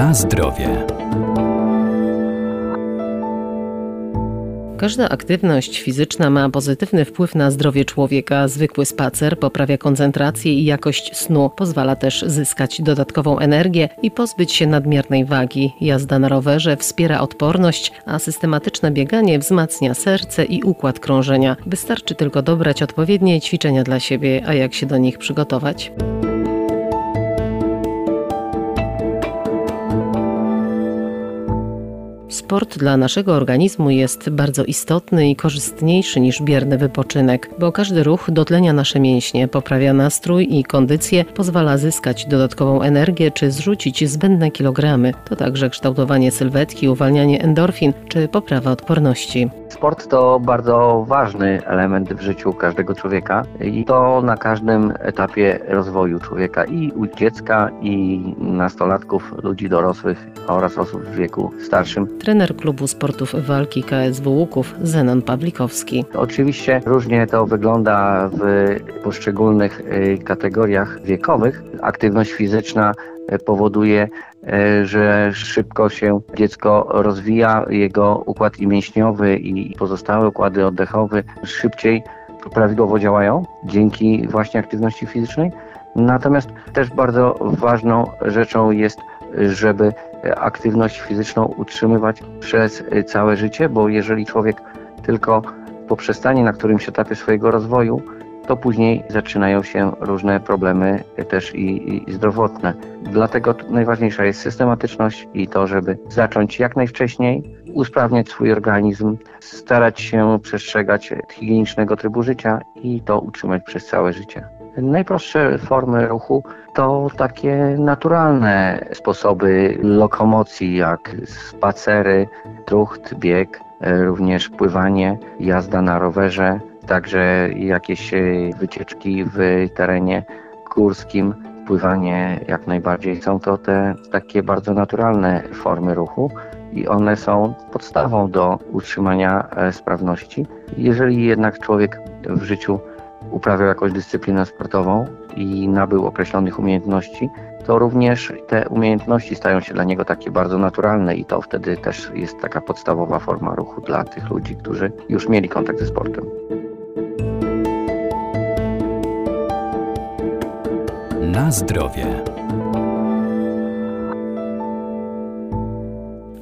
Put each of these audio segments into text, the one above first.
Na zdrowie. Każda aktywność fizyczna ma pozytywny wpływ na zdrowie człowieka. Zwykły spacer poprawia koncentrację i jakość snu, pozwala też zyskać dodatkową energię i pozbyć się nadmiernej wagi. Jazda na rowerze wspiera odporność, a systematyczne bieganie wzmacnia serce i układ krążenia. Wystarczy tylko dobrać odpowiednie ćwiczenia dla siebie, a jak się do nich przygotować? Sport dla naszego organizmu jest bardzo istotny i korzystniejszy niż bierny wypoczynek, bo każdy ruch dotlenia nasze mięśnie, poprawia nastrój i kondycję, pozwala zyskać dodatkową energię czy zrzucić zbędne kilogramy. To także kształtowanie sylwetki, uwalnianie endorfin czy poprawa odporności. Sport to bardzo ważny element w życiu każdego człowieka i to na każdym etapie rozwoju człowieka i u dziecka, i nastolatków, ludzi dorosłych oraz osób w wieku starszym. Trener klubu sportów walki KSW Łuków Zenon Pawlikowski. Oczywiście różnie to wygląda w poszczególnych y, kategoriach wiekowych. Aktywność fizyczna y, powoduje y, że szybko się dziecko rozwija, jego układ i mięśniowy i pozostałe układy oddechowe szybciej prawidłowo działają dzięki właśnie aktywności fizycznej. Natomiast też bardzo ważną rzeczą jest, żeby aktywność fizyczną utrzymywać przez całe życie, bo jeżeli człowiek tylko poprzestanie na którymś etapie swojego rozwoju, to później zaczynają się różne problemy też i, i, zdrowotne. Dlatego najważniejsza jest systematyczność i to, żeby zacząć jak najwcześniej, usprawniać swój organizm, starać się przestrzegać higienicznego trybu życia i to utrzymać przez całe życie. Najprostsze formy ruchu to takie naturalne sposoby lokomocji, jak spacery, trucht, bieg, również pływanie, jazda na rowerze, także jakieś e, wycieczki w terenie górskim, pływanie jak najbardziej. Są to te takie bardzo naturalne formy ruchu i one są podstawą do utrzymania e, sprawności. Jeżeli jednak człowiek w życiu uprawiał jakąś dyscyplinę sportową i nabył określonych umiejętności, to również te umiejętności stają się dla niego takie bardzo naturalne i to wtedy też jest taka podstawowa forma ruchu dla tych ludzi, którzy już mieli kontakt ze sportem. Na zdrowie.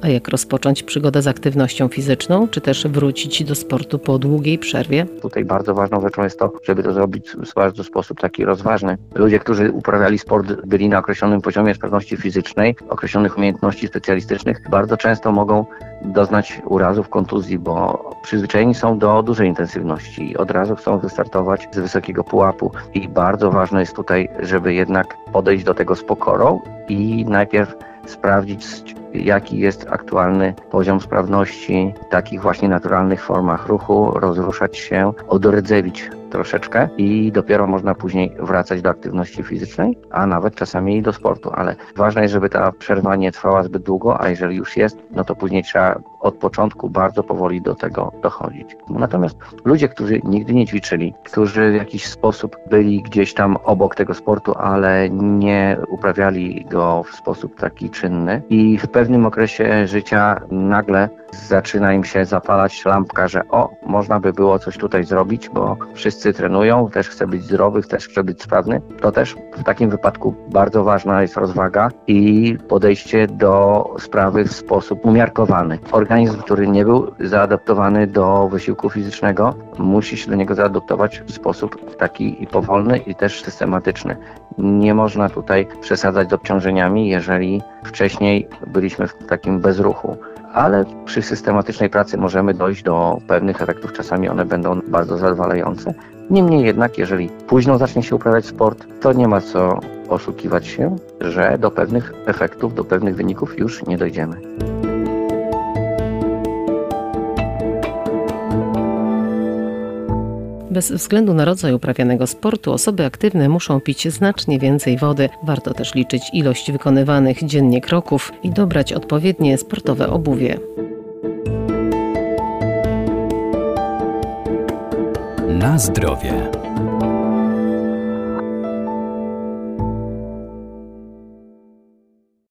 A jak rozpocząć przygodę z aktywnością fizyczną, czy też wrócić do sportu po długiej przerwie? Tutaj bardzo ważną rzeczą jest to, żeby to zrobić w bardzo sposób taki rozważny. Ludzie, którzy uprawiali sport, byli na określonym poziomie sprawności fizycznej, określonych umiejętności specjalistycznych, bardzo często mogą doznać urazów, kontuzji, bo przyzwyczajeni są do dużej intensywności i od razu chcą wystartować z wysokiego pułapu. I bardzo ważne jest tutaj, żeby jednak podejść do tego z pokorą i najpierw sprawdzić, jaki jest aktualny poziom sprawności w takich właśnie naturalnych formach ruchu, rozruszać się, odrdzewić troszeczkę i dopiero można później wracać do aktywności fizycznej, a nawet czasami do sportu, ale ważne jest, żeby ta przerwa nie trwała zbyt długo, a jeżeli już jest, no to później trzeba od początku bardzo powoli do tego dochodzić. Natomiast ludzie, którzy nigdy nie ćwiczyli, którzy w jakiś sposób byli gdzieś tam obok tego sportu, ale nie uprawiali go w sposób taki czynny i w pewnym okresie życia nagle zaczyna im się zapalać lampka, że o, można by było coś tutaj zrobić, bo wszyscy trenują, też chce być zdrowych, też chce być sprawny, to też w takim wypadku bardzo ważna jest rozwaga i podejście do sprawy w sposób umiarkowany. Organizm, który nie był zaadaptowany do wysiłku fizycznego, musi się do niego zaadaptować w sposób taki i powolny i też systematyczny. Nie można tutaj przesadzać z obciążeniami, jeżeli wcześniej byliśmy w takim bezruchu ale przy systematycznej pracy możemy dojść do pewnych efektów. Czasami one będą bardzo zadowalające. Niemniej jednak, jeżeli późno zacznie się uprawiać sport, to nie ma co oszukiwać się, że do pewnych efektów, do pewnych wyników już nie dojdziemy. Bez względu na rodzaj uprawianego sportu, osoby aktywne muszą pić znacznie więcej wody. Warto też liczyć ilość wykonywanych dziennie kroków i dobrać odpowiednie sportowe obuwie. Na zdrowie.